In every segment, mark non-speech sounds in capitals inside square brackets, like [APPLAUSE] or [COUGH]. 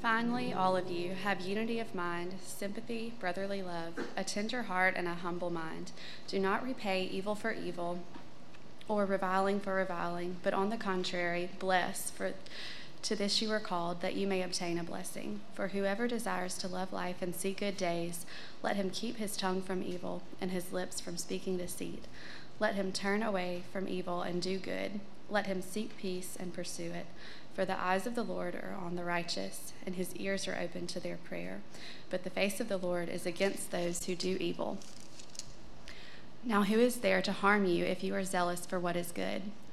Finally, all of you have unity of mind, sympathy, brotherly love, a tender heart, and a humble mind. Do not repay evil for evil or reviling for reviling, but on the contrary, bless, for to this you were called, that you may obtain a blessing. For whoever desires to love life and see good days, let him keep his tongue from evil and his lips from speaking deceit. Let him turn away from evil and do good. Let him seek peace and pursue it. For the eyes of the Lord are on the righteous, and his ears are open to their prayer. But the face of the Lord is against those who do evil. Now, who is there to harm you if you are zealous for what is good?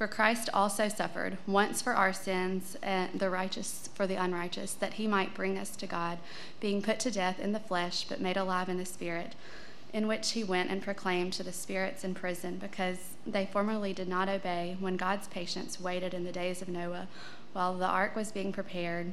For Christ also suffered once for our sins and the righteous for the unrighteous, that he might bring us to God, being put to death in the flesh, but made alive in the spirit, in which he went and proclaimed to the spirits in prison, because they formerly did not obey when God's patience waited in the days of Noah, while the ark was being prepared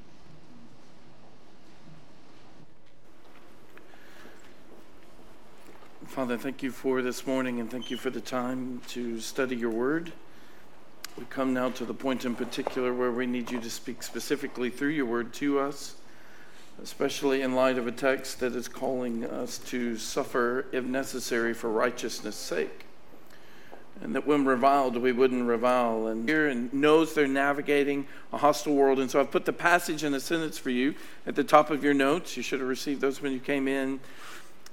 Father, thank you for this morning and thank you for the time to study your word. We come now to the point in particular where we need you to speak specifically through your word to us, especially in light of a text that is calling us to suffer, if necessary, for righteousness' sake. And that when reviled, we wouldn't revile. And here and knows they're navigating a hostile world. And so I've put the passage in a sentence for you at the top of your notes. You should have received those when you came in.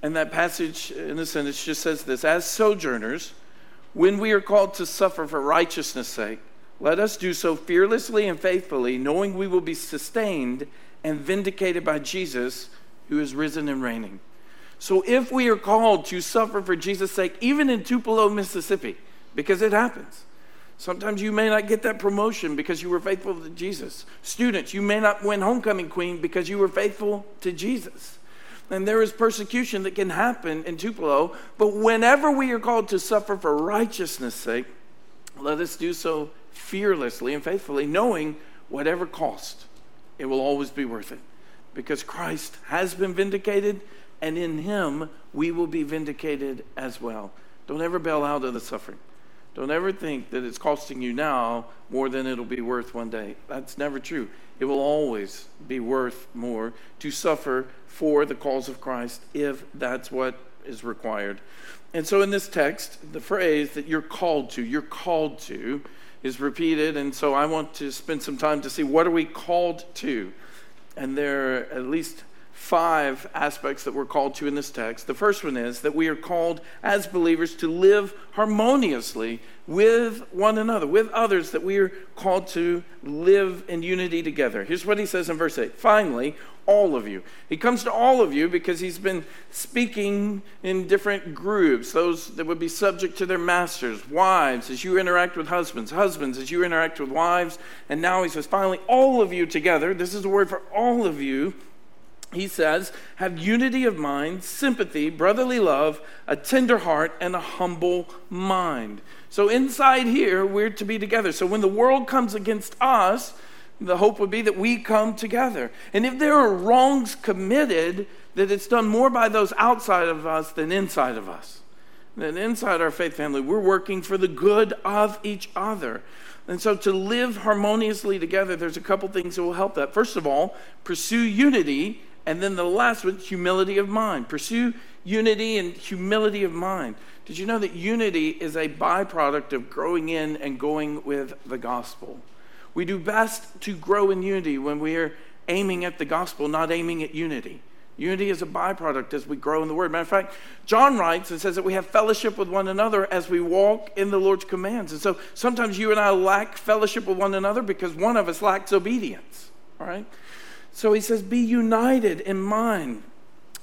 And that passage in the sentence just says this As sojourners, when we are called to suffer for righteousness' sake, let us do so fearlessly and faithfully, knowing we will be sustained and vindicated by Jesus, who is risen and reigning. So if we are called to suffer for Jesus' sake, even in Tupelo, Mississippi, because it happens. Sometimes you may not get that promotion because you were faithful to Jesus. Students, you may not win homecoming queen because you were faithful to Jesus and there is persecution that can happen in Tupelo. But whenever we are called to suffer for righteousness' sake, let us do so fearlessly and faithfully, knowing whatever cost, it will always be worth it. Because Christ has been vindicated, and in him we will be vindicated as well. Don't ever bail out of the suffering. Don't ever think that it's costing you now more than it'll be worth one day. That's never true. It will always be worth more to suffer for the cause of Christ if that's what is required. And so in this text, the phrase that you're called to, you're called to, is repeated. And so I want to spend some time to see what are we called to? And there are at least five aspects that we're called to in this text. The first one is that we are called as believers to live harmoniously with one another, with others, that we are called to live in unity together. Here's what he says in verse 8 Finally, all of you. He comes to all of you because he's been speaking in different groups, those that would be subject to their masters, wives, as you interact with husbands, husbands, as you interact with wives. And now he says, finally, all of you together. This is a word for all of you he says, have unity of mind, sympathy, brotherly love, a tender heart, and a humble mind. So inside here, we're to be together. So when the world comes against us, the hope would be that we come together. And if there are wrongs committed, that it's done more by those outside of us than inside of us. That inside our faith family, we're working for the good of each other. And so to live harmoniously together, there's a couple things that will help that. First of all, pursue unity and then the last one, humility of mind. Pursue unity and humility of mind. Did you know that unity is a byproduct of growing in and going with the gospel? We do best to grow in unity when we are aiming at the gospel, not aiming at unity. Unity is a byproduct as we grow in the Word. Matter of fact, John writes and says that we have fellowship with one another as we walk in the Lord's commands. And so sometimes you and I lack fellowship with one another because one of us lacks obedience. All right? So he says, Be united in mind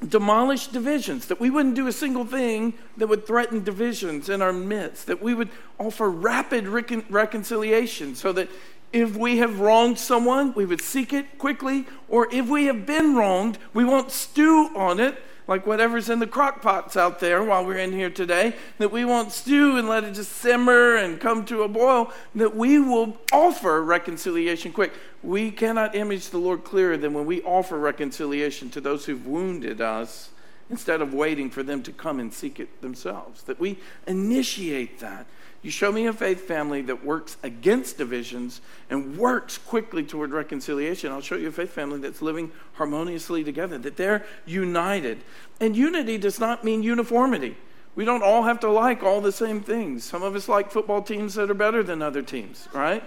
demolish divisions, that we wouldn't do a single thing that would threaten divisions in our midst, that we would offer rapid recon- reconciliation so that if we have wronged someone, we would seek it quickly, or if we have been wronged, we won't stew on it like whatever's in the crock pots out there while we're in here today, that we won't stew and let it just simmer and come to a boil, that we will offer reconciliation quick. We cannot image the Lord clearer than when we offer reconciliation to those who've wounded us instead of waiting for them to come and seek it themselves. That we initiate that. You show me a faith family that works against divisions and works quickly toward reconciliation. I'll show you a faith family that's living harmoniously together, that they're united. And unity does not mean uniformity. We don't all have to like all the same things. Some of us like football teams that are better than other teams, right?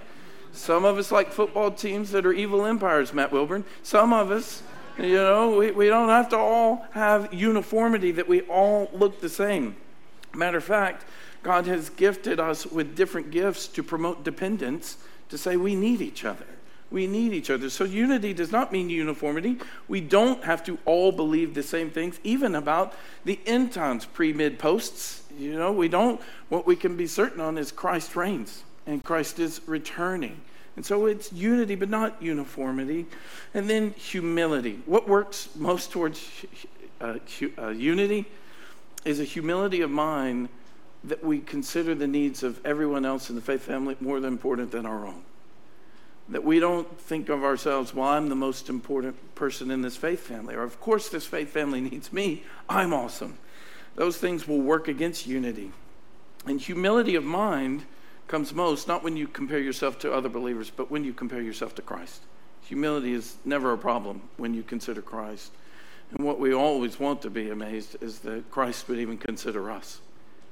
Some of us like football teams that are evil empires, Matt Wilburn. Some of us, you know, we, we don't have to all have uniformity that we all look the same. Matter of fact, God has gifted us with different gifts to promote dependence, to say we need each other. We need each other. So unity does not mean uniformity. We don't have to all believe the same things, even about the end times, pre, mid, posts. You know, we don't, what we can be certain on is Christ reigns and Christ is returning. And so it's unity, but not uniformity. And then humility. What works most towards uh, uh, unity is a humility of mind that we consider the needs of everyone else in the faith family more than important than our own. That we don't think of ourselves, well, I'm the most important person in this faith family, or of course this faith family needs me, I'm awesome. Those things will work against unity. And humility of mind comes most not when you compare yourself to other believers, but when you compare yourself to Christ. Humility is never a problem when you consider Christ. And what we always want to be amazed is that Christ would even consider us.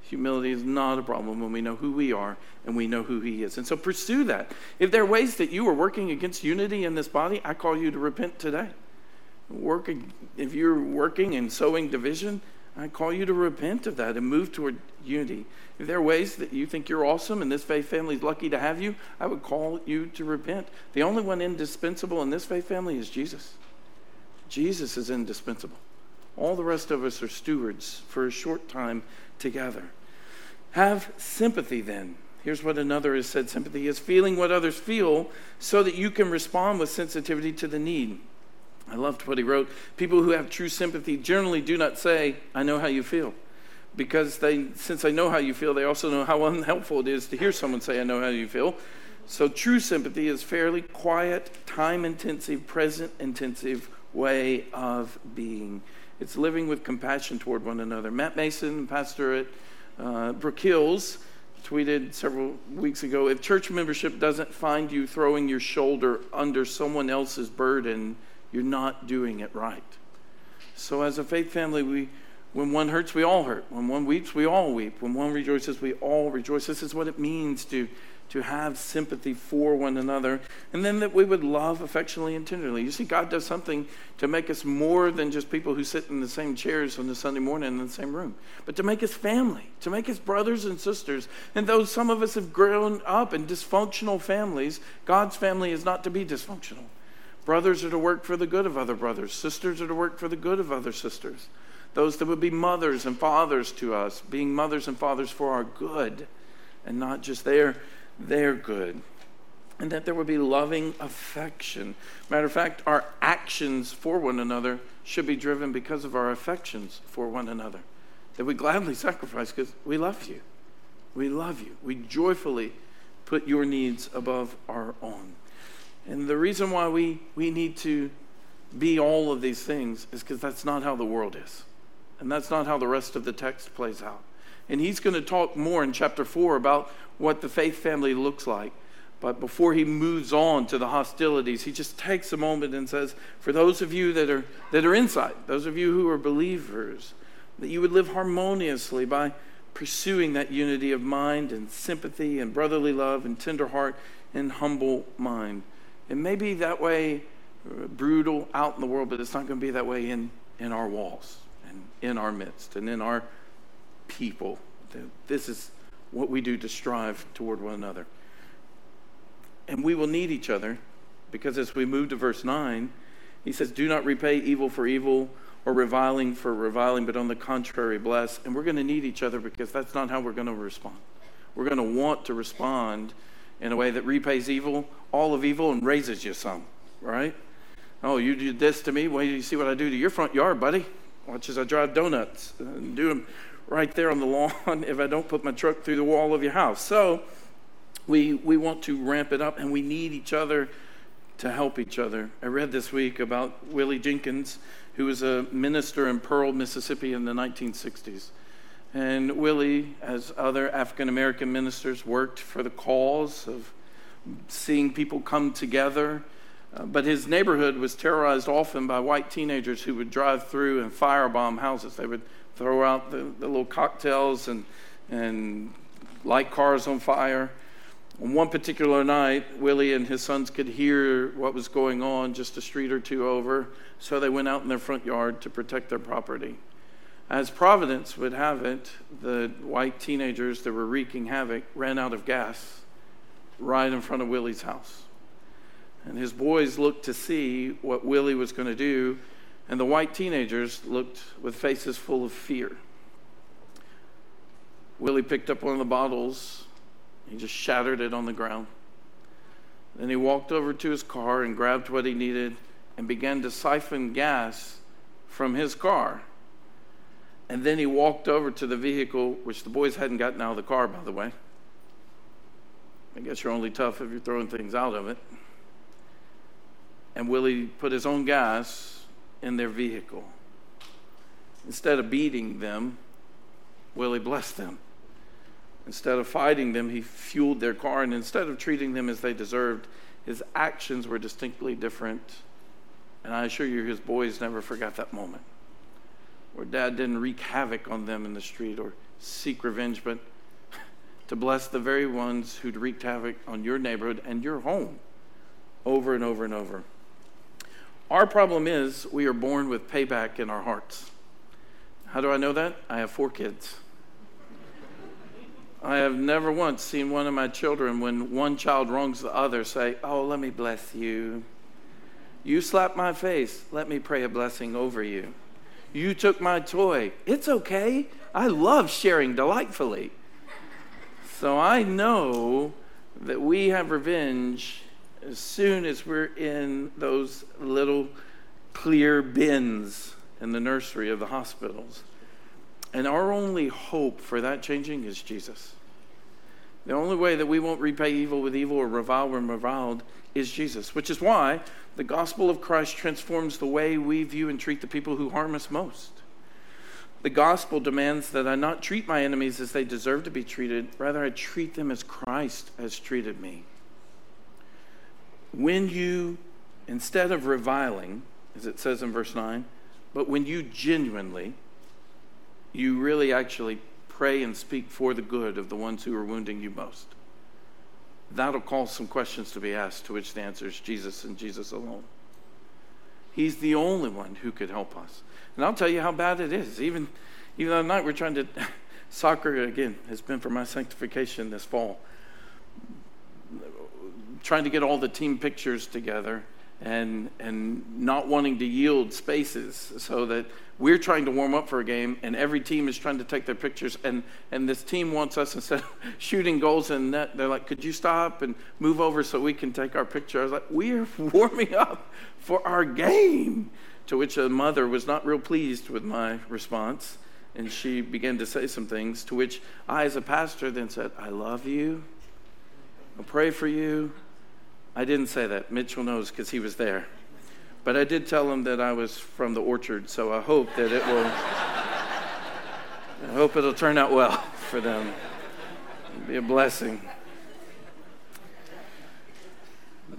Humility is not a problem when we know who we are and we know who He is. And so pursue that. If there are ways that you are working against unity in this body, I call you to repent today. Working, if you're working and sowing division, I call you to repent of that and move toward unity. If there are ways that you think you're awesome and this faith family is lucky to have you, I would call you to repent. The only one indispensable in this faith family is Jesus. Jesus is indispensable. All the rest of us are stewards for a short time together. Have sympathy then. Here's what another has said sympathy is feeling what others feel so that you can respond with sensitivity to the need. I loved what he wrote. People who have true sympathy generally do not say, I know how you feel. Because they, since they know how you feel, they also know how [LAUGHS] unhelpful it is to hear someone say, I know how you feel. So true sympathy is fairly quiet, time intensive, present intensive way of being. It's living with compassion toward one another. Matt Mason, pastor at uh, Brook Hills, tweeted several weeks ago if church membership doesn't find you throwing your shoulder under someone else's burden, you're not doing it right. So, as a faith family, we, when one hurts, we all hurt. When one weeps, we all weep. When one rejoices, we all rejoice. This is what it means to to have sympathy for one another, and then that we would love affectionately and tenderly. You see, God does something to make us more than just people who sit in the same chairs on the Sunday morning in the same room, but to make us family, to make us brothers and sisters. And though some of us have grown up in dysfunctional families, God's family is not to be dysfunctional. Brothers are to work for the good of other brothers, sisters are to work for the good of other sisters. Those that would be mothers and fathers to us, being mothers and fathers for our good and not just there they're good. And that there would be loving affection. Matter of fact, our actions for one another should be driven because of our affections for one another. That we gladly sacrifice because we love you. We love you. We joyfully put your needs above our own. And the reason why we, we need to be all of these things is because that's not how the world is. And that's not how the rest of the text plays out. And he's going to talk more in chapter 4 about what the faith family looks like. But before he moves on to the hostilities, he just takes a moment and says, For those of you that are, that are inside, those of you who are believers, that you would live harmoniously by pursuing that unity of mind and sympathy and brotherly love and tender heart and humble mind. It may be that way uh, brutal out in the world, but it's not going to be that way in, in our walls and in our midst and in our people. This is what we do to strive toward one another. And we will need each other because as we move to verse 9, he says, Do not repay evil for evil or reviling for reviling, but on the contrary, bless. And we're going to need each other because that's not how we're going to respond. We're going to want to respond in a way that repays evil, all of evil, and raises you some, right? Oh, you did this to me. Till you see what I do to your front yard, buddy. Watch as I drive donuts and do them right there on the lawn [LAUGHS] if I don't put my truck through the wall of your house. So we, we want to ramp it up and we need each other to help each other. I read this week about Willie Jenkins, who was a minister in Pearl, Mississippi in the 1960s. And Willie, as other African American ministers, worked for the cause of seeing people come together. Uh, but his neighborhood was terrorized often by white teenagers who would drive through and firebomb houses. They would throw out the, the little cocktails and, and light cars on fire. On one particular night, Willie and his sons could hear what was going on just a street or two over, so they went out in their front yard to protect their property. As Providence would have it, the white teenagers that were wreaking havoc ran out of gas right in front of Willie's house. And his boys looked to see what Willie was going to do, and the white teenagers looked with faces full of fear. Willie picked up one of the bottles, he just shattered it on the ground. Then he walked over to his car and grabbed what he needed and began to siphon gas from his car and then he walked over to the vehicle, which the boys hadn't gotten out of the car, by the way. I guess you're only tough if you're throwing things out of it. And Willie put his own gas in their vehicle. Instead of beating them, Willie blessed them. Instead of fighting them, he fueled their car. And instead of treating them as they deserved, his actions were distinctly different. And I assure you, his boys never forgot that moment where dad didn't wreak havoc on them in the street or seek revenge, but [LAUGHS] to bless the very ones who'd wreaked havoc on your neighborhood and your home over and over and over. Our problem is we are born with payback in our hearts. How do I know that? I have four kids. I have never once seen one of my children, when one child wrongs the other, say, Oh, let me bless you. You slap my face, let me pray a blessing over you. You took my toy. It's okay. I love sharing delightfully. So I know that we have revenge as soon as we're in those little clear bins in the nursery of the hospitals. And our only hope for that changing is Jesus. The only way that we won't repay evil with evil or revile when reviled is Jesus, which is why the gospel of Christ transforms the way we view and treat the people who harm us most. The gospel demands that I not treat my enemies as they deserve to be treated, rather, I treat them as Christ has treated me. When you, instead of reviling, as it says in verse 9, but when you genuinely, you really actually pray and speak for the good of the ones who are wounding you most that'll cause some questions to be asked, to which the answer is Jesus and Jesus alone. He's the only one who could help us. And I'll tell you how bad it is. Even, even though night we're trying to, [LAUGHS] soccer again has been for my sanctification this fall. Trying to get all the team pictures together and and not wanting to yield spaces so that we're trying to warm up for a game and every team is trying to take their pictures and and this team wants us instead of [LAUGHS] shooting goals in net they're like could you stop and move over so we can take our picture? I was like we're [LAUGHS] warming up for our game. To which a mother was not real pleased with my response and she began to say some things. To which i as a pastor then said i love you. I'll pray for you I didn't say that. Mitchell knows because he was there. But I did tell him that I was from the orchard, so I hope that it will. I hope it'll turn out well [LAUGHS] for them. It'll be a blessing.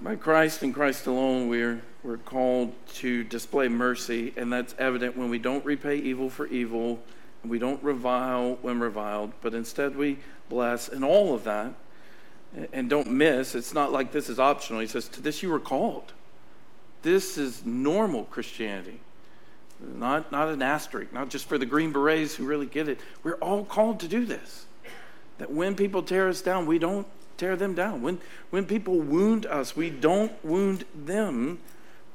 By Christ and Christ alone, we're, we're called to display mercy, and that's evident when we don't repay evil for evil, and we don't revile when reviled, but instead we bless, and all of that and don't miss, it's not like this is optional. He says, To this you were called. This is normal Christianity. not, not an asterisk, not just for the Green Berets who really get it. We're all called to do this. That when people tear us down, we don't tear them down. When, when people wound us, we don't wound them.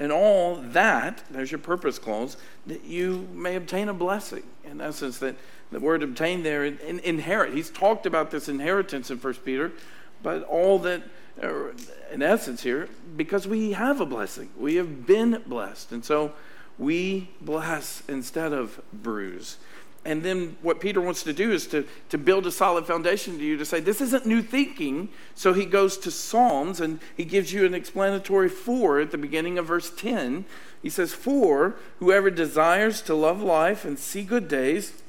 And all that, there's your purpose clause, that you may obtain a blessing. In essence, that the word obtain there, in, inherit. He's talked about this inheritance in First Peter, but all that, uh, in essence here, because we have a blessing. We have been blessed. And so we bless instead of bruise. And then what Peter wants to do is to, to build a solid foundation to you to say, this isn't new thinking. So he goes to Psalms and he gives you an explanatory for at the beginning of verse 10. He says, For whoever desires to love life and see good days,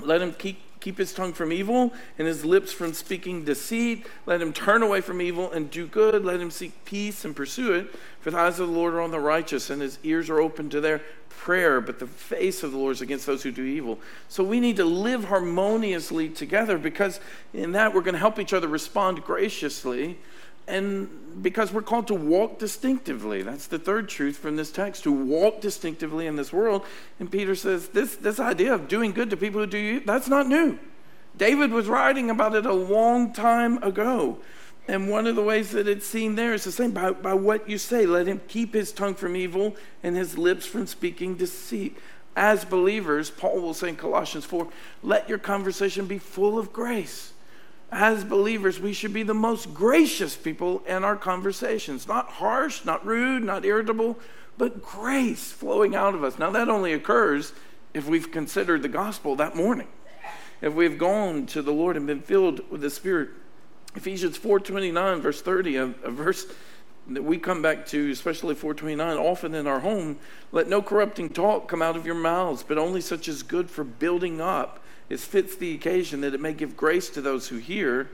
let him keep keep his tongue from evil and his lips from speaking deceit. Let him turn away from evil and do good. Let him seek peace and pursue it. For the eyes of the Lord are on the righteous, and his ears are open to their prayer, but the face of the Lord is against those who do evil. So we need to live harmoniously together because in that we're going to help each other respond graciously and because we're called to walk distinctively that's the third truth from this text to walk distinctively in this world. And peter says this, this idea of doing good to people who do you that's not new. David was writing about it a long time ago. And one of the ways that it's seen there is the same. By, by what you say let him keep his tongue from evil and his lips from speaking deceit. As believers paul will say in colossians 4 let your conversation be full of grace as believers, we should be the most gracious people in our conversations. Not harsh, not rude, not irritable, but grace flowing out of us. Now, that only occurs if we've considered the gospel that morning. If we've gone to the Lord and been filled with the Spirit. Ephesians 4.29, verse 30, a, a verse that we come back to, especially 429, often in our home, let no corrupting talk come out of your mouths, but only such as good for building up it fits the occasion that it may give grace to those who hear.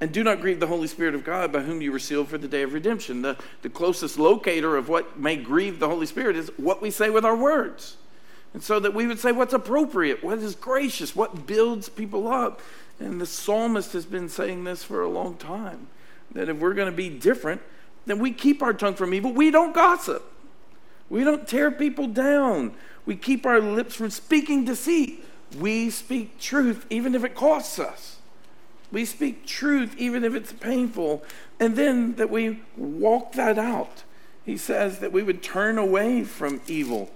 And do not grieve the Holy Spirit of God by whom you were sealed for the day of redemption. The, the closest locator of what may grieve the Holy Spirit is what we say with our words. And so that we would say what's appropriate, what is gracious, what builds people up. And the psalmist has been saying this for a long time that if we're going to be different, then we keep our tongue from evil. We don't gossip, we don't tear people down, we keep our lips from speaking deceit we speak truth even if it costs us. We speak truth even if it's painful. And then that we walk that out. He says that we would turn away from evil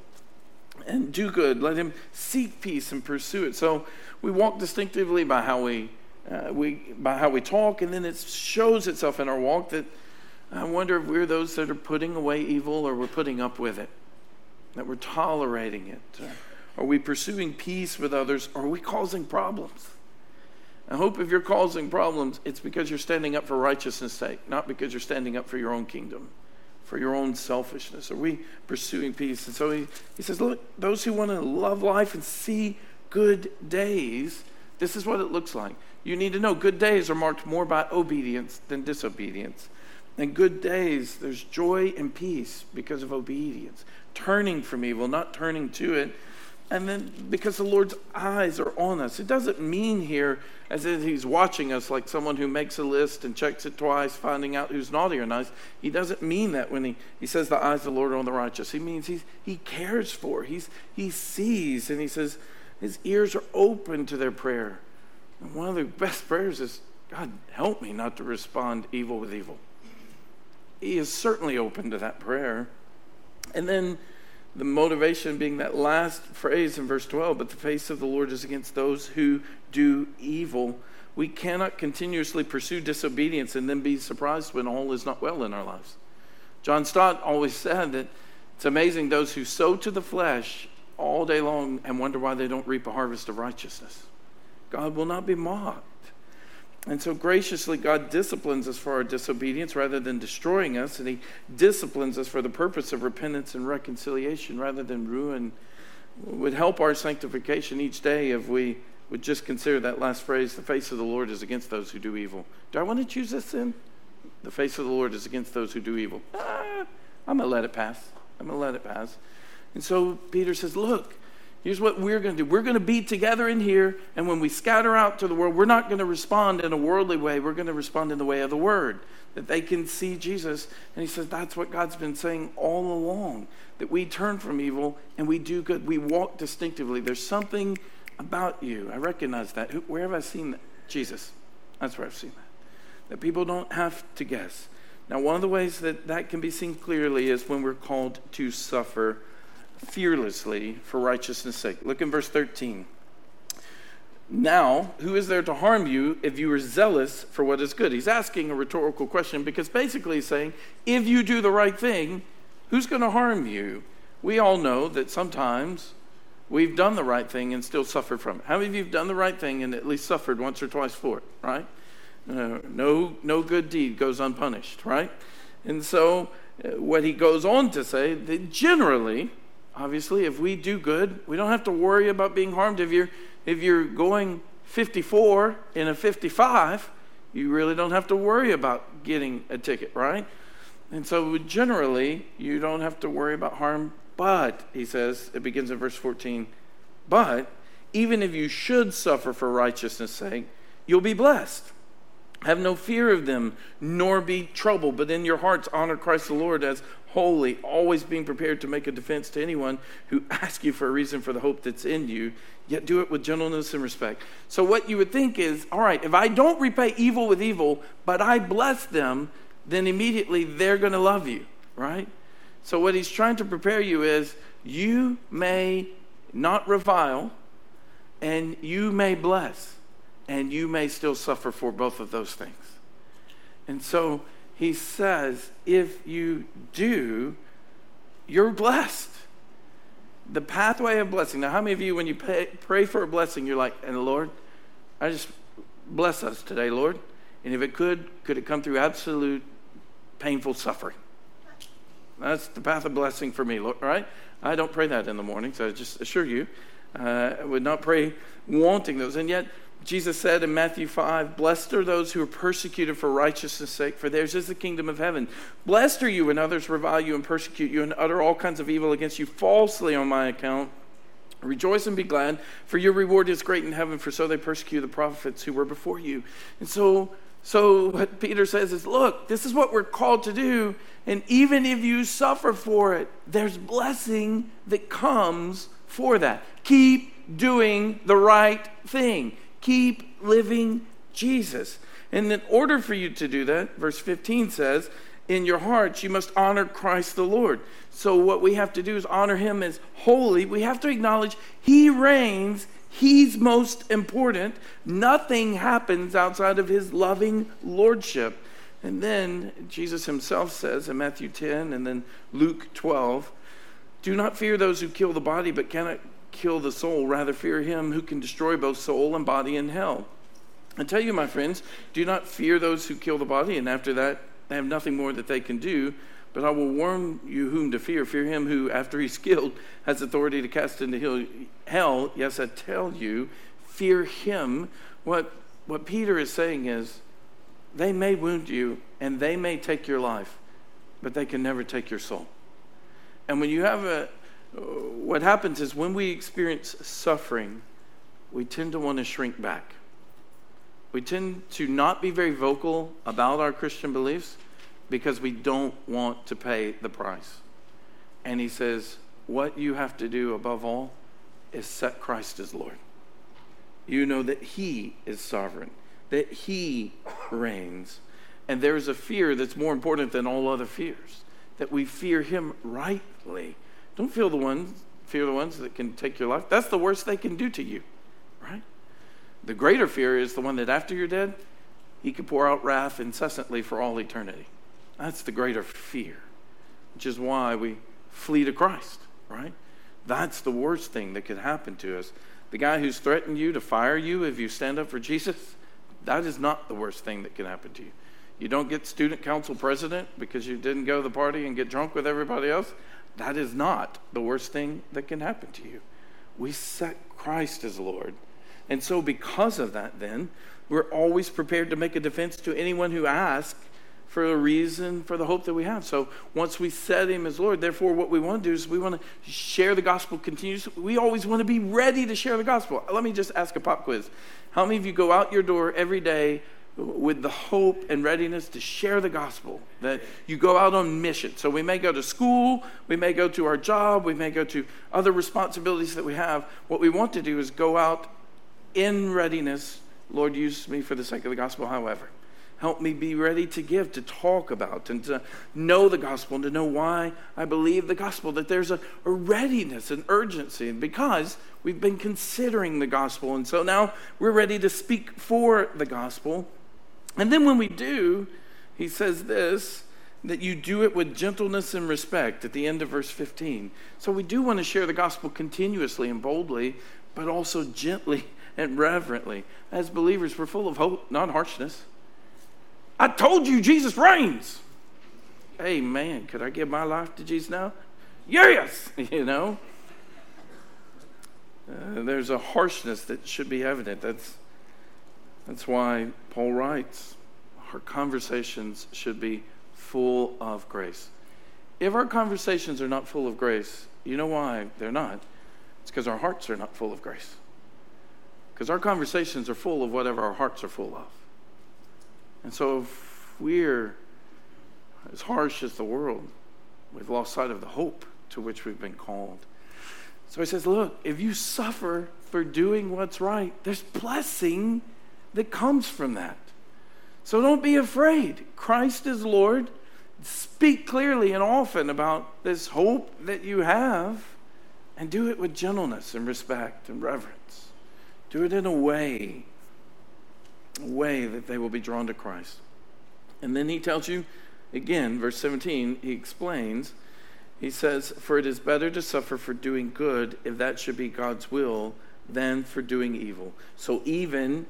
and do good. Let him seek peace and pursue it. So we walk distinctively by how we, uh, we by how we talk, and then it shows itself in our walk that I wonder if we're those that are putting away evil or we're putting up with it, that we're tolerating it. Are we pursuing peace with others? Are we causing problems? I hope if you're causing problems, it's because you're standing up for righteousness' sake, not because you're standing up for your own kingdom, for your own selfishness. Are we pursuing peace? And so he, he says, Look, those who want to love life and see good days, this is what it looks like. You need to know good days are marked more by obedience than disobedience. And good days, there's joy and peace because of obedience, turning from evil, not turning to it. And then because the Lord's eyes are on us. It doesn't mean here as if he's watching us like someone who makes a list and checks it twice, finding out who's naughty or nice. He doesn't mean that when he, he says the eyes of the Lord are on the righteous. He means he's, he cares for, he's, he sees, and he says his ears are open to their prayer. And one of the best prayers is, God, help me not to respond evil with evil. He is certainly open to that prayer. And then the motivation being that last phrase in verse 12, but the face of the Lord is against those who do evil. We cannot continuously pursue disobedience and then be surprised when all is not well in our lives. John Stott always said that it's amazing those who sow to the flesh all day long and wonder why they don't reap a harvest of righteousness. God will not be mocked. And so graciously, God disciplines us for our disobedience rather than destroying us, and He disciplines us for the purpose of repentance and reconciliation rather than ruin. Would help our sanctification each day if we would just consider that last phrase the face of the Lord is against those who do evil. Do I want to choose this sin? The face of the Lord is against those who do evil. Ah, I'm going to let it pass. I'm going to let it pass. And so Peter says, Look, Here's what we're going to do we're going to be together in here, and when we scatter out to the world, we're not going to respond in a worldly way. We're going to respond in the way of the Word. that they can see Jesus. And he says that's what God's been saying all along that we turn from evil and we do good. We walk distinctively. There's something about you. I recognize that. Where have I seen that? Jesus. That's where I've seen that. That people don't have to guess. Now, one of the ways that that can be seen clearly is when we're called to suffer fearlessly for righteousness' sake. Look in verse 13. Now, who is there to harm you if you are zealous for what is good? He's asking a rhetorical question because basically he's saying, if you do the right thing, who's going to harm you? We all know that sometimes we've done the right thing and still suffered from it. How many of you have done the right thing and at least suffered once or twice for it, right? Uh, no, no good deed goes unpunished, right? And so, uh, what he goes on to say that generally, obviously, if we do good, we don't have to worry about being harmed. If you're if you're going 54 in a 55, you really don't have to worry about getting a ticket, right? And so generally, you don't have to worry about harm. But, he says, it begins in verse 14, but even if you should suffer for righteousness' sake, you'll be blessed. Have no fear of them, nor be troubled, but in your hearts honor Christ the Lord as holy, always being prepared to make a defense to anyone who [LAUGHS] asks you for a reason for the hope that's in you, yet do it with gentleness and respect. So, what you would think is all right, if I don't repay evil with evil, but I bless them, then immediately they're going to love you, right? So, what he's trying to prepare you is you may not revile and you may bless and you may still suffer for both of those things. And so he says, if you do, you're blessed. The pathway of blessing. Now, how many of you, when you pay, pray for a blessing, you're like, and Lord, I just bless us today, Lord. And if it could, could it come through absolute painful suffering? That's the path of blessing for me, Lord, right? I don't pray that in the morning, so I just assure you, uh, I would not pray wanting those. And yet, Jesus said in Matthew 5, Blessed are those who are persecuted for righteousness' sake, for theirs is the kingdom of heaven. Blessed are you when others revile you and persecute you and utter all kinds of evil against you falsely on my account. Rejoice and be glad, for your reward is great in heaven, for so they persecute the prophets who were before you. And so, so what Peter says is, look, this is what we're called to do, and even if you suffer for it, there's blessing that comes for that. Keep doing the right thing keep living Jesus. And in order for you to do that, verse 15 says, in your hearts you must honor Christ the Lord. So, what we have to do is honor him as holy. We have to acknowledge he reigns, he's most important. Nothing happens outside of his loving lordship. And then Jesus himself says in Matthew 10 and then Luke 12 do not fear those who kill the body but cannot kill the soul, rather fear him who can destroy both soul and body in hell. I tell you, my friends, do not fear those who kill the body, and after that, they have nothing more that they can do. But I will warn you whom to fear. Fear him who, after he's [LAUGHS] killed, has authority to cast into hell. Yes, I tell you, fear him. What, what Peter is saying is, they may wound you and they may take your life, but they can never take your soul. And when you have a, what happens is when we experience suffering, we tend to want to shrink back. We tend to not be very vocal about our Christian beliefs because we don't want to pay the price. And he says, What you have to do above all is set Christ as Lord. You know that he is sovereign, that he reigns. And there's a fear that's more important than all other fears, that we fear him rightly don't feel the ones, fear the ones that can take your life. That's the worst they can do to you, right? The greater fear is the one that after you're dead, he can pour out wrath incessantly for all eternity. That's the greater fear, which is why we flee to Christ, right? That's the worst thing that could happen to us. The guy who's threatened you to fire you if you stand up for Jesus, that is not the worst thing that can happen to you. You don't get student council president because you didn't go to the party and get drunk with everybody else. That is not the worst thing that can happen to you. We set Christ as Lord. And so, because of that, then, we're always prepared to make a defense to anyone who asks for a reason for the hope that we have. So, once we set Him as Lord, therefore, what we want to do is we want to share the gospel continuously. We always want to be ready to share the gospel. Let me just ask a pop quiz. How many of you go out your door every day with the hope and readiness to share the gospel, that you go out on mission. So we may go to school, we may go to our job, we may go to other responsibilities that we have. What we want to do is go out in readiness. Lord, use me for the sake of the gospel, however. Help me be ready to give, to talk about, and to know the gospel, and to know why I believe the gospel, that there's a, a readiness, an urgency, because we've been considering the gospel. And so now we're ready to speak for the gospel. And then when we do, he says this that you do it with gentleness and respect at the end of verse 15. So we do want to share the gospel continuously and boldly, but also gently [LAUGHS] and reverently. As believers, we're full of hope, not harshness. I told you Jesus reigns. Hey, man, could I give my life to Jesus now? Yes, [LAUGHS] you know. Uh, there's a harshness that should be evident. That's, that's why Paul writes our conversations should be full of grace. If our conversations are not full of grace, you know why they're not? It's because our hearts are not full of grace. Because our conversations are full of whatever our hearts are full of. And so if we're as harsh as the world, we've lost sight of the hope to which we've been called. So he says, Look, if you suffer for doing what's right, there's blessing that comes from that. So don't be afraid. Christ is Lord. Speak clearly and often about this hope that you have, and do it with gentleness and respect and reverence. Do it in a way, a way that they will be drawn to Christ. And then he tells you, again, verse 17, he explains he says, For it is better to suffer for doing good, if that should be God's will, than for doing evil. So, even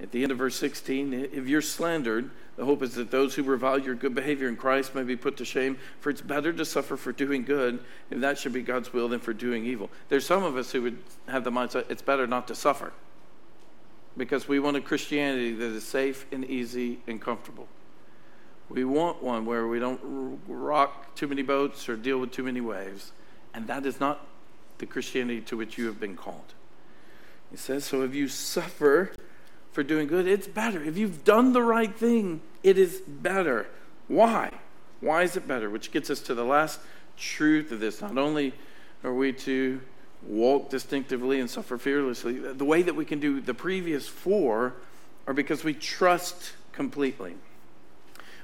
at the end of verse 16, if you're slandered, the hope is that those who revile your good behavior in Christ may be put to shame. For it's better to suffer for doing good, if that should be God's will, than for doing evil. There's some of us who would have the mindset it's better not to suffer because we want a Christianity that is safe and easy and comfortable. We want one where we don't rock too many boats or deal with too many waves. And that is not the Christianity to which you have been called. He says, So if you suffer for doing good, it's better. If you've done the right thing, it is better. Why? Why is it better? Which gets us to the last truth of this. Not only are we to walk distinctively and suffer fearlessly, the way that we can do the previous four are because we trust completely.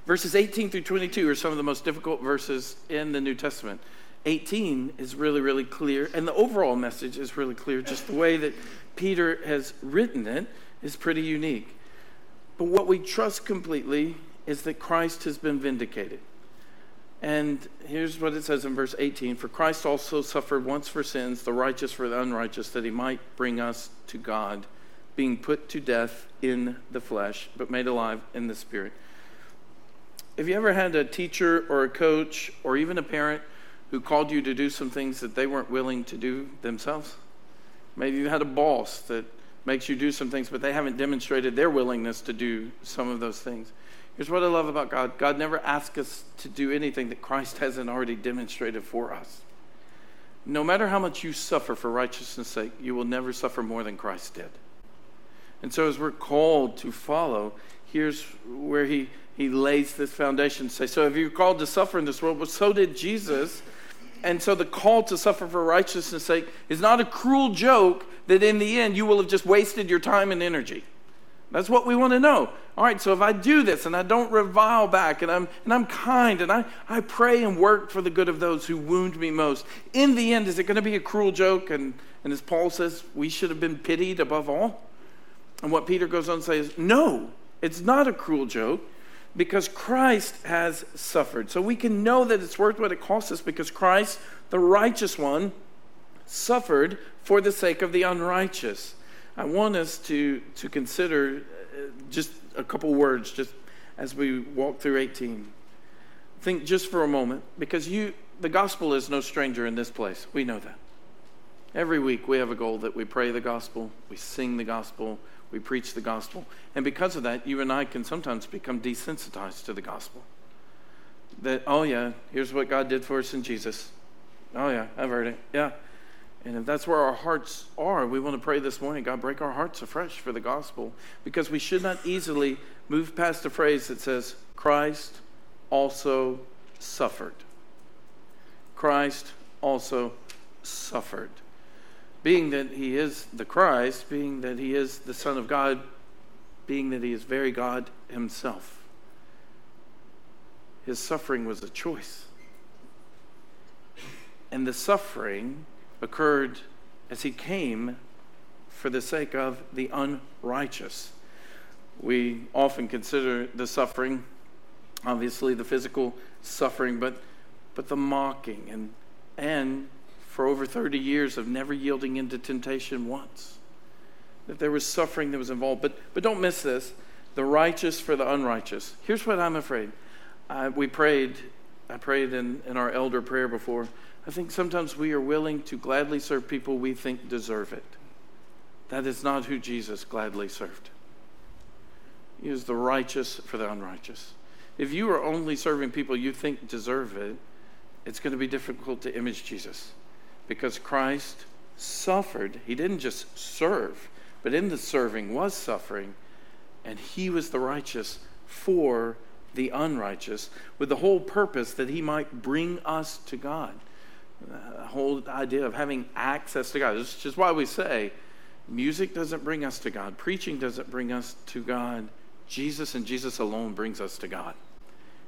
Verses 18 through 22 are some of the most difficult verses in the New Testament. 18 is really, really clear, and the overall message is really clear. Just the way that Peter has written it is pretty unique. But what we trust completely is that Christ has been vindicated. And here's what it says in verse 18 For Christ also suffered once for sins, the righteous for the unrighteous, that he might bring us to God, being put to death in the flesh, but made alive in the spirit have you ever had a teacher or a coach or even a parent who called you to do some things that they weren't willing to do themselves? Maybe you had a boss that makes you do some things, but they haven't demonstrated their willingness to do some of those things. Here's what I love about God God never asks us to do anything that Christ hasn't already demonstrated for us. No matter how much you suffer for righteousness' sake, you will never suffer more than Christ did. And so, as we're called to follow, here's where He he lays this foundation. Say, so if you're called to suffer in this world, well, so did Jesus. And so the call to suffer for righteousness' sake is not a cruel joke that in the end you will have just wasted your time and energy. That's what we want to know. All right, so if I do this and I don't revile back and I'm, and I'm kind and I, I pray and work for the good of those who wound me most, in the end, is it going to be a cruel joke? And, and as Paul says, we should have been pitied above all? And what Peter goes on to say is, no, it's not a cruel joke because Christ has suffered. So we can know that it's worth what it costs us because Christ, the righteous one, suffered for the sake of the unrighteous. I want us to, to consider uh, just a couple words just as we walk through 18. Think just for a moment because you the gospel is no stranger in this place. We know that. Every week we have a goal that we pray the gospel, we sing the gospel, we preach the gospel. And because of that, you and I can sometimes become desensitized to the gospel. That, oh, yeah, here's what God did for us in Jesus. Oh, yeah, I've heard it. Yeah. And if that's where our hearts are, we want to pray this morning God, break our hearts afresh for the gospel because we should not easily move past a phrase that says, Christ also suffered. Christ also suffered. Being that he is the Christ, being that he is the Son of God, being that he is very God himself, his suffering was a choice. And the suffering occurred as he came for the sake of the unrighteous. We often consider the suffering, obviously the physical suffering, but, but the mocking and, and for over 30 years of never yielding into temptation once. That there was suffering that was involved. But, but don't miss this the righteous for the unrighteous. Here's what I'm afraid. I, we prayed, I prayed in, in our elder prayer before. I think sometimes we are willing to gladly serve people we think deserve it. That is not who Jesus gladly served. He is the righteous for the unrighteous. If you are only serving people you think deserve it, it's going to be difficult to image Jesus because Christ suffered. He didn't just serve, but in the serving was suffering, and he was the righteous for the unrighteous with the whole purpose that he might bring us to God uh, the whole idea of having access to God. This is why we say music doesn't bring us to God, preaching doesn't bring us to God. Jesus and Jesus alone brings us to God.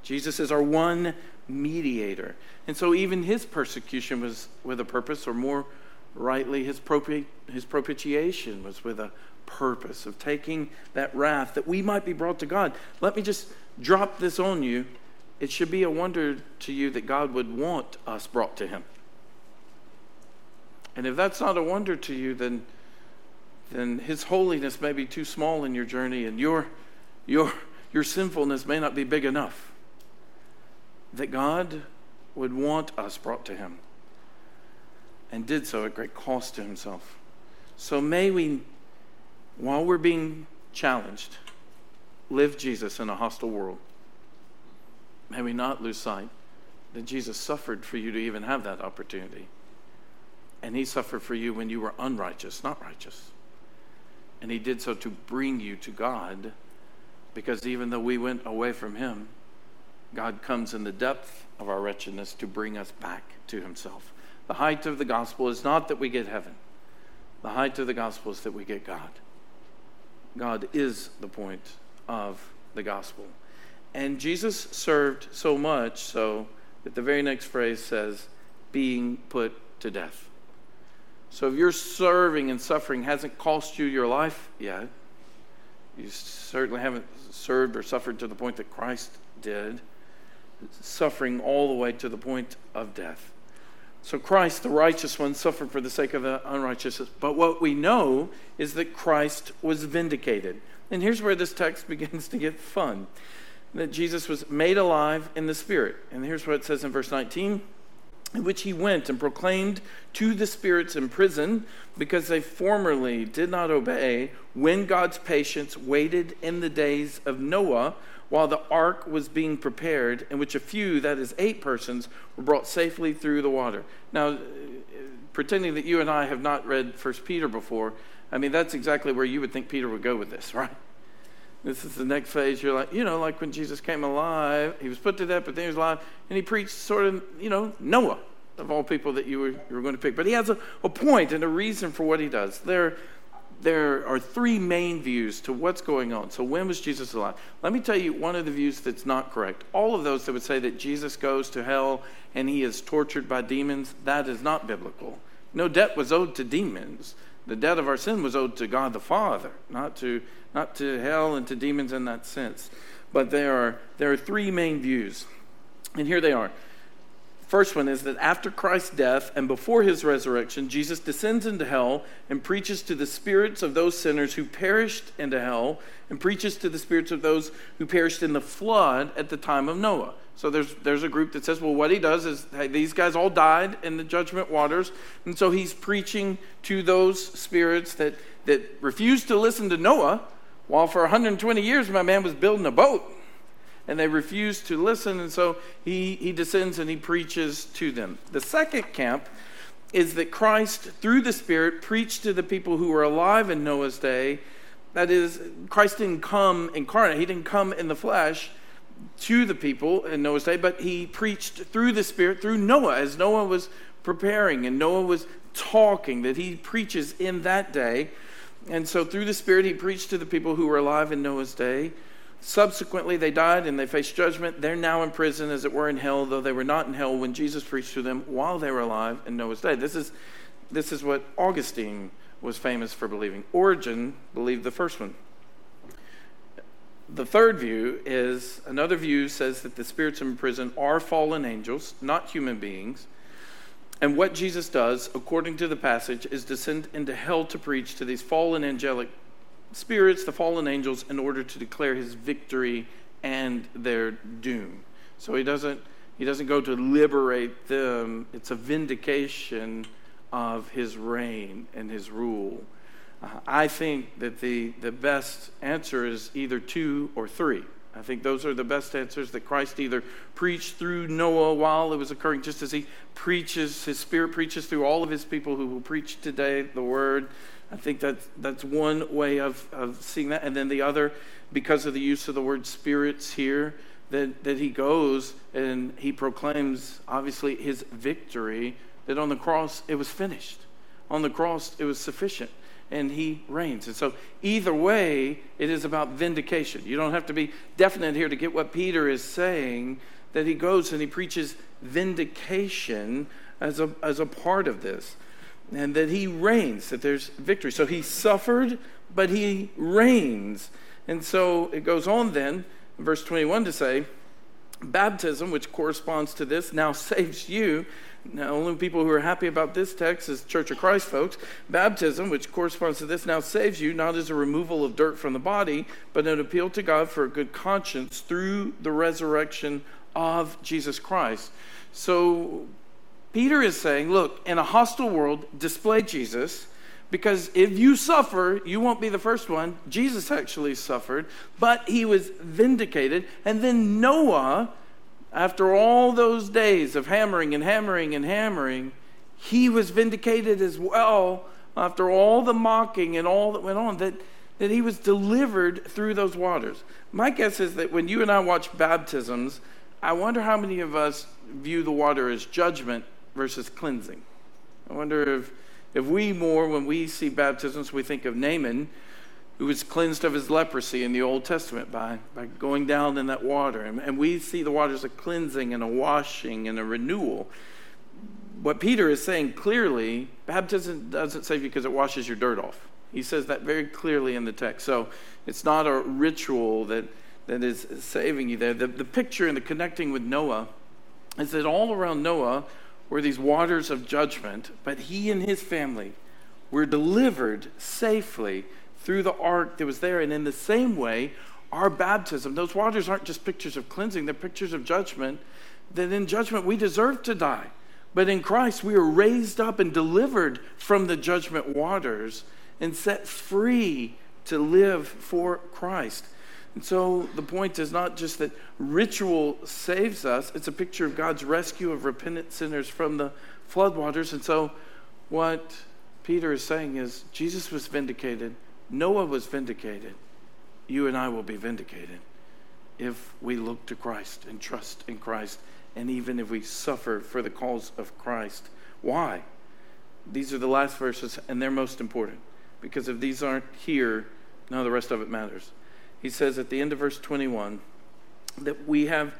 Jesus is our one mediator. And so even his persecution was with a purpose, or more rightly, his, propi- his propitiation was with a purpose of taking that wrath that we might be brought to God. Let me just drop this on you. It should be a wonder to you that God would want us brought to him. And if that's not a wonder to you, then, then His holiness may be too small in your journey, and your, your, your sinfulness may not be big enough. That God would want us brought to Him, and did so at great cost to Himself. So may we, while we're being challenged, live Jesus in a hostile world. May we not lose sight that Jesus suffered for you to even have that opportunity. And he suffered for you when you were unrighteous, not righteous. And he did so to bring you to God because even though we went away from him, God comes in the depth of our wretchedness to bring us back to himself. The height of the gospel is not that we get heaven, the height of the gospel is that we get God. God is the point of the gospel. And Jesus served so much so that the very next phrase says, being put to death. So if your serving and suffering hasn't cost you your life yet, you certainly haven't served or suffered to the point that Christ did, suffering all the way to the point of death. So Christ, the righteous one, suffered for the sake of the unrighteous. But what we know is that Christ was vindicated. And here's where this text [LAUGHS] begins to get fun that Jesus was made alive in the Spirit. And here's what it says in verse 19 in which he went and proclaimed to the spirits in prison because they formerly did not obey when God's patience waited in the days of Noah while the ark was being prepared, in which a few, that is, eight persons, were brought safely through the water. Now, uh, pretending that you and I have not read First Peter before, I mean, that's exactly where you would think Peter would go with this, [LAUGHS] right? This is the next phase. You're like, you know, like when Jesus came alive, he was put to death, but then he was alive, and he preached sort of, you know, Noah, of all people that you were, you were going to pick. But he has a, a point and a reason for what he does. There, there are three main views to what's going on. So, when was Jesus alive? Let me tell you one of the views that's not correct. All of those that would say that Jesus goes to hell and he is tortured by demons, that is not biblical. No debt was owed to demons. The debt of our sin was owed to God the Father, not to not to hell and to demons in that sense. But there are, there are three main views. And here they are. First one is that after Christ's death and before his resurrection, Jesus descends into hell and preaches to the spirits of those sinners who perished into hell and preaches to the spirits of those who perished in the flood at the time of Noah. So there's, there's a group that says, well, what he does is hey, these guys all died in the judgment waters. And so he's preaching to those spirits that, that refused to listen to Noah while for 120 years, my man was building a boat and they refuse to listen. And so he, he descends and he preaches to them. The second camp is that Christ, through the Spirit, preached to the people who were alive in Noah's day. That is, Christ didn't come incarnate, he didn't come in the flesh to the people in Noah's day, but he preached through the Spirit, through Noah, as Noah was preparing and Noah was talking, that he preaches in that day. And so through the Spirit, he preached to the people who were alive in Noah's day. Subsequently, they died and they faced judgment. They're now in prison, as it were, in hell, though they were not in hell when Jesus preached to them while they were alive in Noah's day. This is, this is what Augustine was famous for believing. Origen believed the first one. The third view is another view says that the spirits in prison are fallen angels, not human beings. And what Jesus does, according to the passage, is descend into hell to preach to these fallen angelic spirits, the fallen angels, in order to declare his victory and their doom. So he doesn't he doesn't go to liberate them. It's a vindication of his reign and his rule. Uh, I think that the, the best answer is either two or three. I think those are the best answers that Christ either preached through Noah while it was occurring, just as he preaches, his spirit preaches through all of his people who will preach today the word. I think that's, that's one way of, of seeing that. And then the other, because of the use of the word spirits here, that, that he goes and he proclaims, obviously, his victory, that on the cross it was finished. On the cross it was sufficient and he reigns. And so, either way, it is about vindication. You don't have to be definite here to get what Peter is saying, that he goes and he preaches vindication as a, as a part of this and that he reigns, that there's victory. So he suffered, but he reigns. And so it goes on then, verse 21 to say, baptism, which corresponds to this, now saves you. Now, only people who are happy about this text is Church of Christ folks. Baptism, which corresponds to this, now saves you, not as a removal of dirt from the body, but an appeal to God for a good conscience through the resurrection of Jesus Christ. So Peter is saying, look, in a hostile world, display Jesus. Because if you suffer, you won't be the first one. Jesus actually suffered, but he was vindicated. And then Noah, after all those days of hammering and hammering and hammering, he was vindicated as well after all the mocking and all that went on, that, that he was delivered through those waters. My guess is that when you and I watch baptisms, I wonder how many of us view the water as judgment versus cleansing. I wonder if, if we more, when we see baptisms, we think of Naaman, who was cleansed of his leprosy in the Old Testament by, by going down in that water. And, and we see the waters a cleansing and a washing and a renewal. What Peter is saying clearly, baptism doesn't save you because it washes your dirt off. He says that very clearly in the text. So it's not a ritual that, that is saving you there. The, the picture and the connecting with Noah is that all around Noah were these waters of judgment, but he and his family were delivered safely through the ark that was there. And in the same way, our baptism, those waters aren't just pictures of cleansing, they're pictures of judgment. That in judgment we deserve to die. But in Christ, we are raised up and delivered from the judgment waters and set free to live for Christ. And so the point is not just that ritual saves us, it's a picture of God's rescue of repentant sinners from the floodwaters. And so what Peter is saying is Jesus was vindicated, Noah was vindicated. You and I will be vindicated if we look to Christ and trust in Christ, and even if we suffer for the cause of Christ. Why? These are the last verses, and they're most important because if these aren't here, none of the rest of it matters he says at the end of verse 21 that we have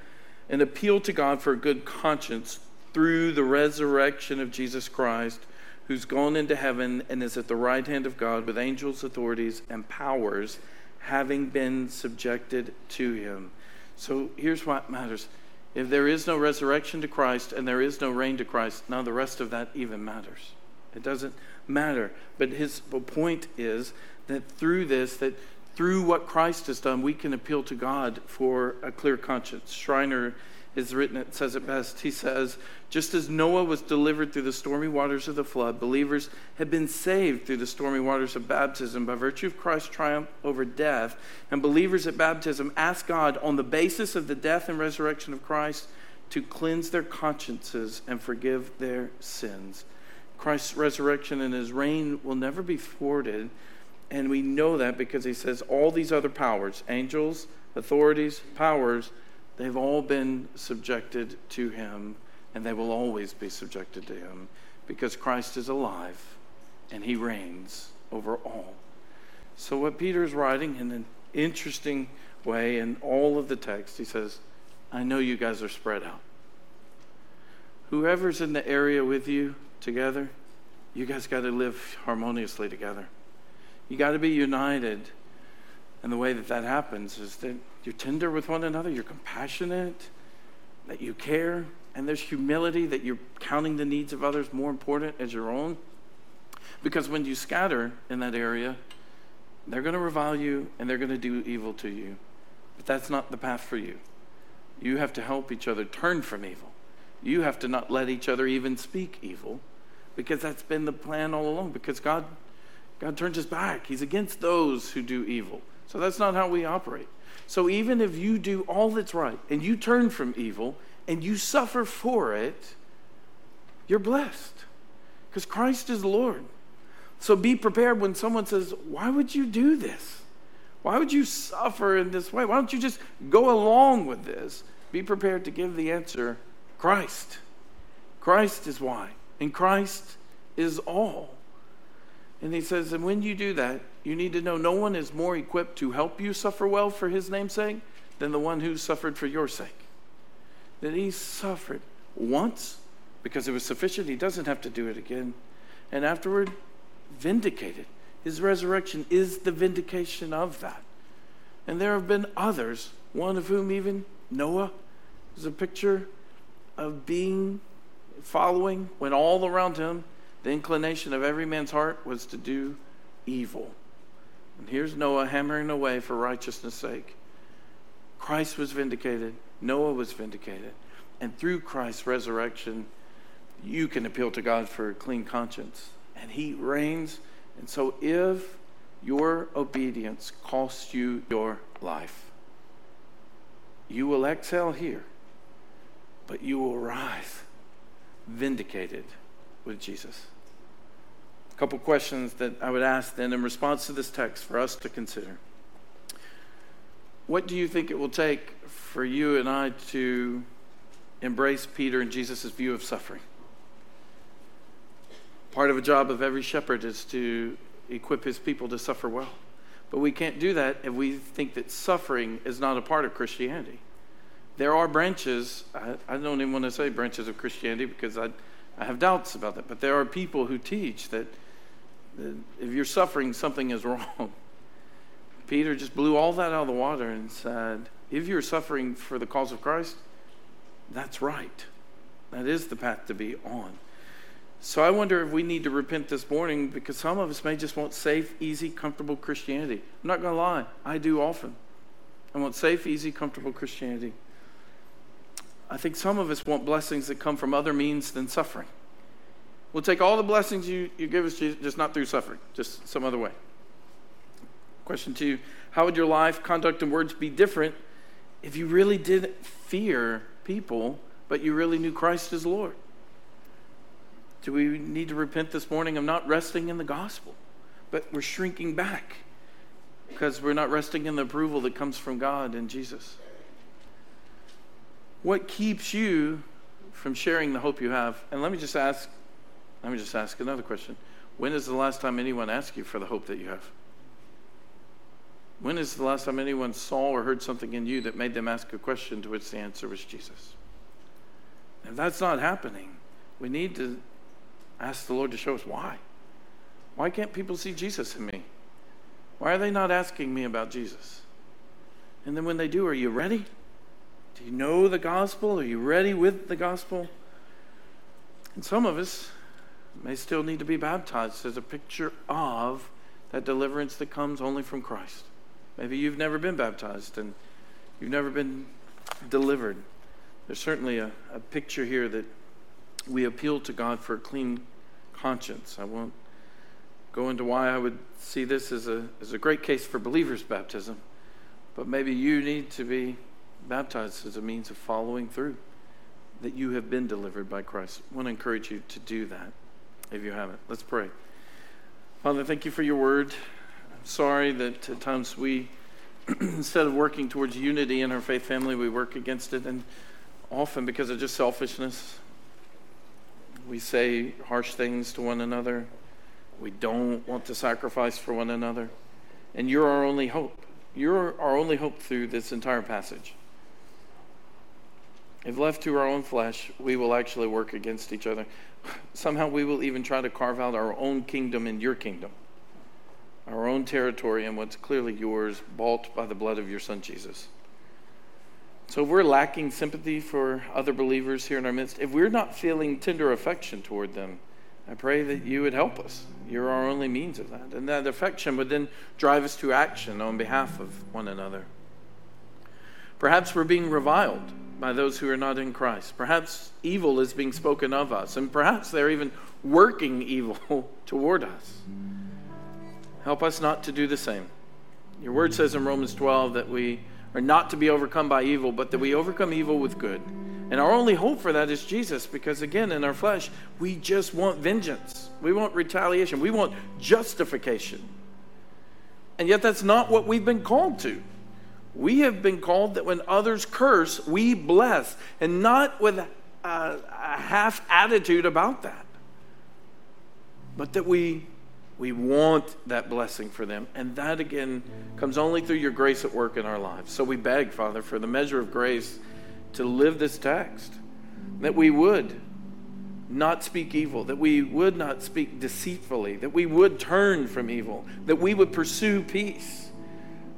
an appeal to God for a good conscience through the resurrection of Jesus Christ, who's gone into heaven and is at the right hand of God with angels, authorities, and powers, having been subjected to him. So here's what matters. If there is no resurrection to Christ and there is no reign to Christ, of the rest of that even matters. It doesn't matter. But his point is that through this, that through what Christ has done, we can appeal to God for a clear conscience. Schreiner has written it, says it best. He says, just as Noah was delivered through the stormy waters of the flood, believers have been saved through the stormy waters of baptism by virtue of Christ's triumph over death. And believers at baptism ask God, on the basis of the death and resurrection of Christ, to cleanse their consciences and forgive their sins. Christ's resurrection and his reign will never be thwarted. And we know that because he says all these other powers, angels, authorities, powers, they've all been subjected to him and they will always be subjected to him because Christ is alive and he reigns over all. So, what Peter is writing in an interesting way in all of the text, he says, I know you guys are spread out. Whoever's in the area with you together, you guys got to live harmoniously together. You got to be united. And the way that that happens is that you're tender with one another, you're compassionate, that you care, and there's humility that you're counting the needs of others more important as your own. Because when you scatter in that area, they're going to revile you and they're going to do evil to you. But that's not the path for you. You have to help each other turn from evil. You have to not let each other even speak evil because that's been the plan all along. Because God, God turns his back, He's against those who do evil. So that's not how we operate. So even if you do all that's right and you turn from evil and you suffer for it, you're blessed because Christ is Lord. So be prepared when someone says, Why would you do this? Why would you suffer in this way? Why don't you just go along with this? Be prepared to give the answer Christ. Christ is why. And Christ is all. And he says, and when you do that, you need to know no one is more equipped to help you suffer well for his name's sake than the one who suffered for your sake. That he suffered once because it was sufficient. He doesn't have to do it again. And afterward, vindicated. His resurrection is the vindication of that. And there have been others, one of whom even Noah is a picture of being following when all around him the inclination of every man's heart was to do evil. And here's Noah hammering away for righteousness' sake. Christ was vindicated, Noah was vindicated. And through Christ's resurrection, you can appeal to God for a clean conscience. And He reigns. And so if your obedience costs you your life, you will exhale here, but you will rise vindicated with Jesus. A couple questions that I would ask then in response to this text for us to consider. What do you think it will take for you and I to embrace Peter and Jesus' view of suffering? Part of a job of every shepherd is to equip his people to suffer well. But we can't do that if we think that suffering is not a part of Christianity. There are branches, I, I don't even want to say branches of Christianity because I, I have doubts about that, but there are people who teach that, that if you're suffering, something is [LAUGHS] wrong. Peter just blew all that out of the water and said, if you're suffering for the cause of Christ, that's right. That is the path to be on. So I wonder if we need to repent this morning because some of us may just want safe, easy, comfortable Christianity. I'm not going to lie, I do often. I want safe, easy, comfortable Christianity. I think some of us want blessings that come from other means than suffering. We'll take all the blessings you, you give us, just not through suffering, just some other way. Question two How would your life, conduct, and words be different if you really did fear people, but you really knew Christ as Lord? Do we need to repent this morning of not resting in the gospel, but we're shrinking back because we're not resting in the approval that comes from God and Jesus? What keeps you from sharing the hope you have? And let me just ask, let me just ask another question. When is the last time anyone asked you for the hope that you have? When is the last time anyone saw or heard something in you that made them ask a question to which the answer was Jesus? If that's not happening, we need to ask the Lord to show us why. Why can't people see Jesus in me? Why are they not asking me about Jesus? And then when they do, are you ready? Do you know the gospel? Are you ready with the gospel? And some of us may still need to be baptized as a picture of that deliverance that comes only from Christ. Maybe you've never been baptized and you've never been delivered. There's certainly a, a picture here that we appeal to God for a clean conscience. I won't go into why I would see this as a, as a great case for believers' baptism, but maybe you need to be baptized as a means of following through that you have been delivered by Christ. I want to encourage you to do that. if you haven't. Let's pray. Father, thank you for your word. I'm sorry that at times we, [CLEARS THROAT] instead of working towards unity in our faith family, we work against it. And often because of just selfishness, we say harsh things to one another. We don't want to sacrifice for one another. And you're our only hope. You're our only hope through this entire passage. If left to our own flesh, we will actually work against each other. Somehow we will even try to carve out our own kingdom in your kingdom, our own territory and what's clearly yours, bought by the blood of your Son Jesus. So if we're lacking sympathy for other believers here in our midst, if we're not feeling tender affection toward them, I pray that you would help us. You're our only means of that. And that affection would then drive us to action on behalf of one another. Perhaps we're being reviled by those who are not in Christ. Perhaps evil is being spoken of us, and perhaps they're even working evil [LAUGHS] toward us. Help us not to do the same. Your word says in Romans 12 that we are not to be overcome by evil, but that we overcome evil with good. And our only hope for that is Jesus, because again, in our flesh, we just want vengeance. We want retaliation. We want justification. And yet, that's not what we've been called to. We have been called that when others curse, we bless, and not with a, a half attitude about that, but that we we want that blessing for them. And that again comes only through your grace at work in our lives. So we beg, Father, for the measure of grace to live this text, that we would not speak evil, that we would not speak deceitfully, that we would turn from evil, that we would pursue peace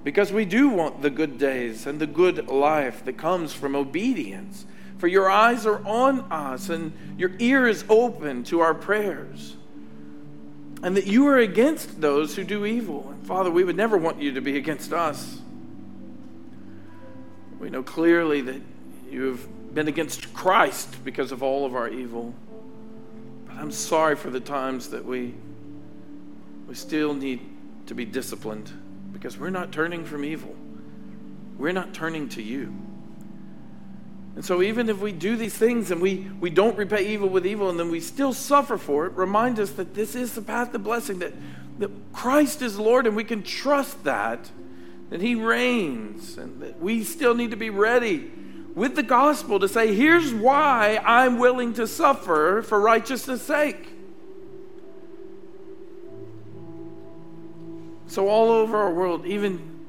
because we do want the good days and the good life that comes from obedience. For your eyes are on us and your ear is open to our prayers. And that you are against those who do evil. And Father, we would never want you to be against us. We know clearly that you have been against Christ because of all of our evil. But I'm sorry for the times that we, we still need to be disciplined because we're not turning from evil. We're not turning to you. And so, even if we do these things and we, we don't repay evil with evil and then we still suffer for it, remind us that this is the path of blessing, that, that Christ is Lord and we can trust that, that He reigns, and that we still need to be ready with the gospel to say, here's why I'm willing to suffer for righteousness' sake. So, all over our world, even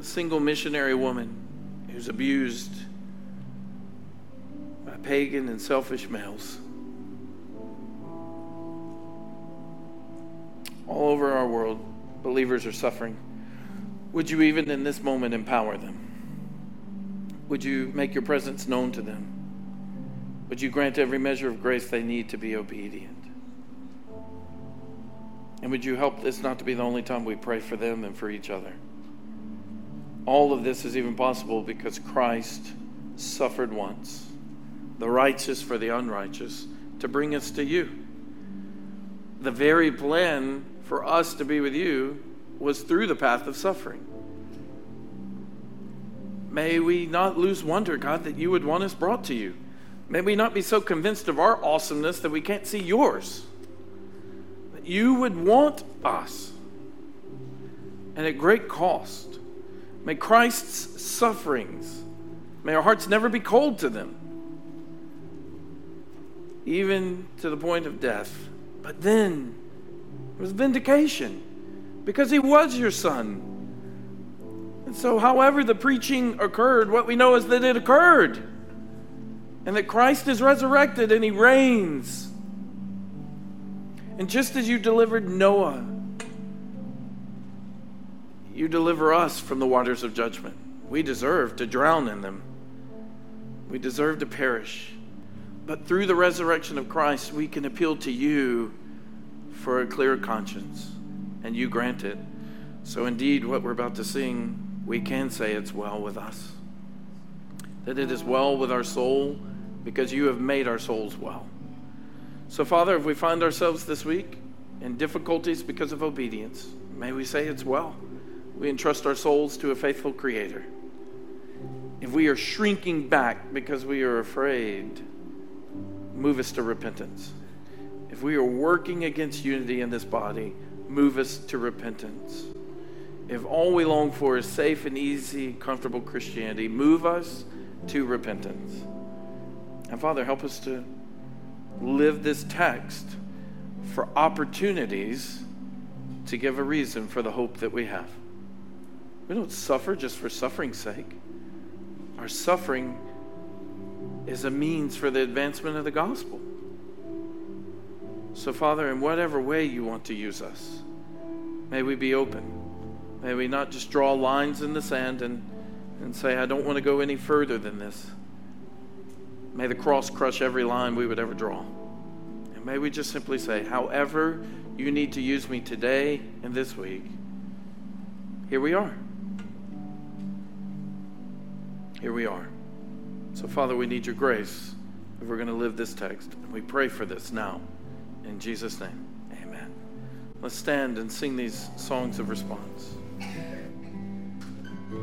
a single missionary woman who's abused by pagan and selfish males. All over our world, believers are suffering. Would you even in this moment empower them? Would you make your presence known to them? Would you grant every measure of grace they need to be obedient? And would you help this not to be the only time we pray for them and for each other? All of this is even possible because Christ suffered once, the righteous for the unrighteous, to bring us to you. The very plan for us to be with you was through the path of suffering. May we not lose wonder, God, that you would want us brought to you. May we not be so convinced of our awesomeness that we can't see yours you would want us, and at great cost. May Christ's sufferings, may our hearts never be cold to them, even to the point of death. But then it was vindication because he was your son. And so, however, the preaching occurred, what we know is that it occurred and that Christ is resurrected and he reigns and just as you delivered Noah, you deliver us from the waters of judgment. We deserve to drown in them, we deserve to perish. But through the resurrection of Christ, we can appeal to you for a clear conscience, and you grant it. So, indeed, what we're about to sing, we can say it's well with us. That it is well with our soul because you have made our souls well. So, Father, if we find ourselves this week in difficulties because of obedience, may we say it's well. We entrust our souls to a faithful Creator. If we are shrinking back because we are afraid, move us to repentance. If we are working against unity in this body, move us to repentance. If all we long for is safe and easy, comfortable Christianity, move us to repentance. And Father, help us to live this text for opportunities to give a reason for the hope that we have. We don't suffer just for suffering's sake. Our suffering is a means for the advancement of the gospel. So, Father, in whatever way you want to use us, may we be open. May we not just draw lines in the sand and, and say, I don't want to go any further than this. May the cross crush every line we would ever draw. And may we just simply say, however you need to use me today and this week, here we are. Here we are. So, Father, we need your grace if we're going to live this text. We pray for this now. In Jesus' name, amen. Let's stand and sing these songs of response.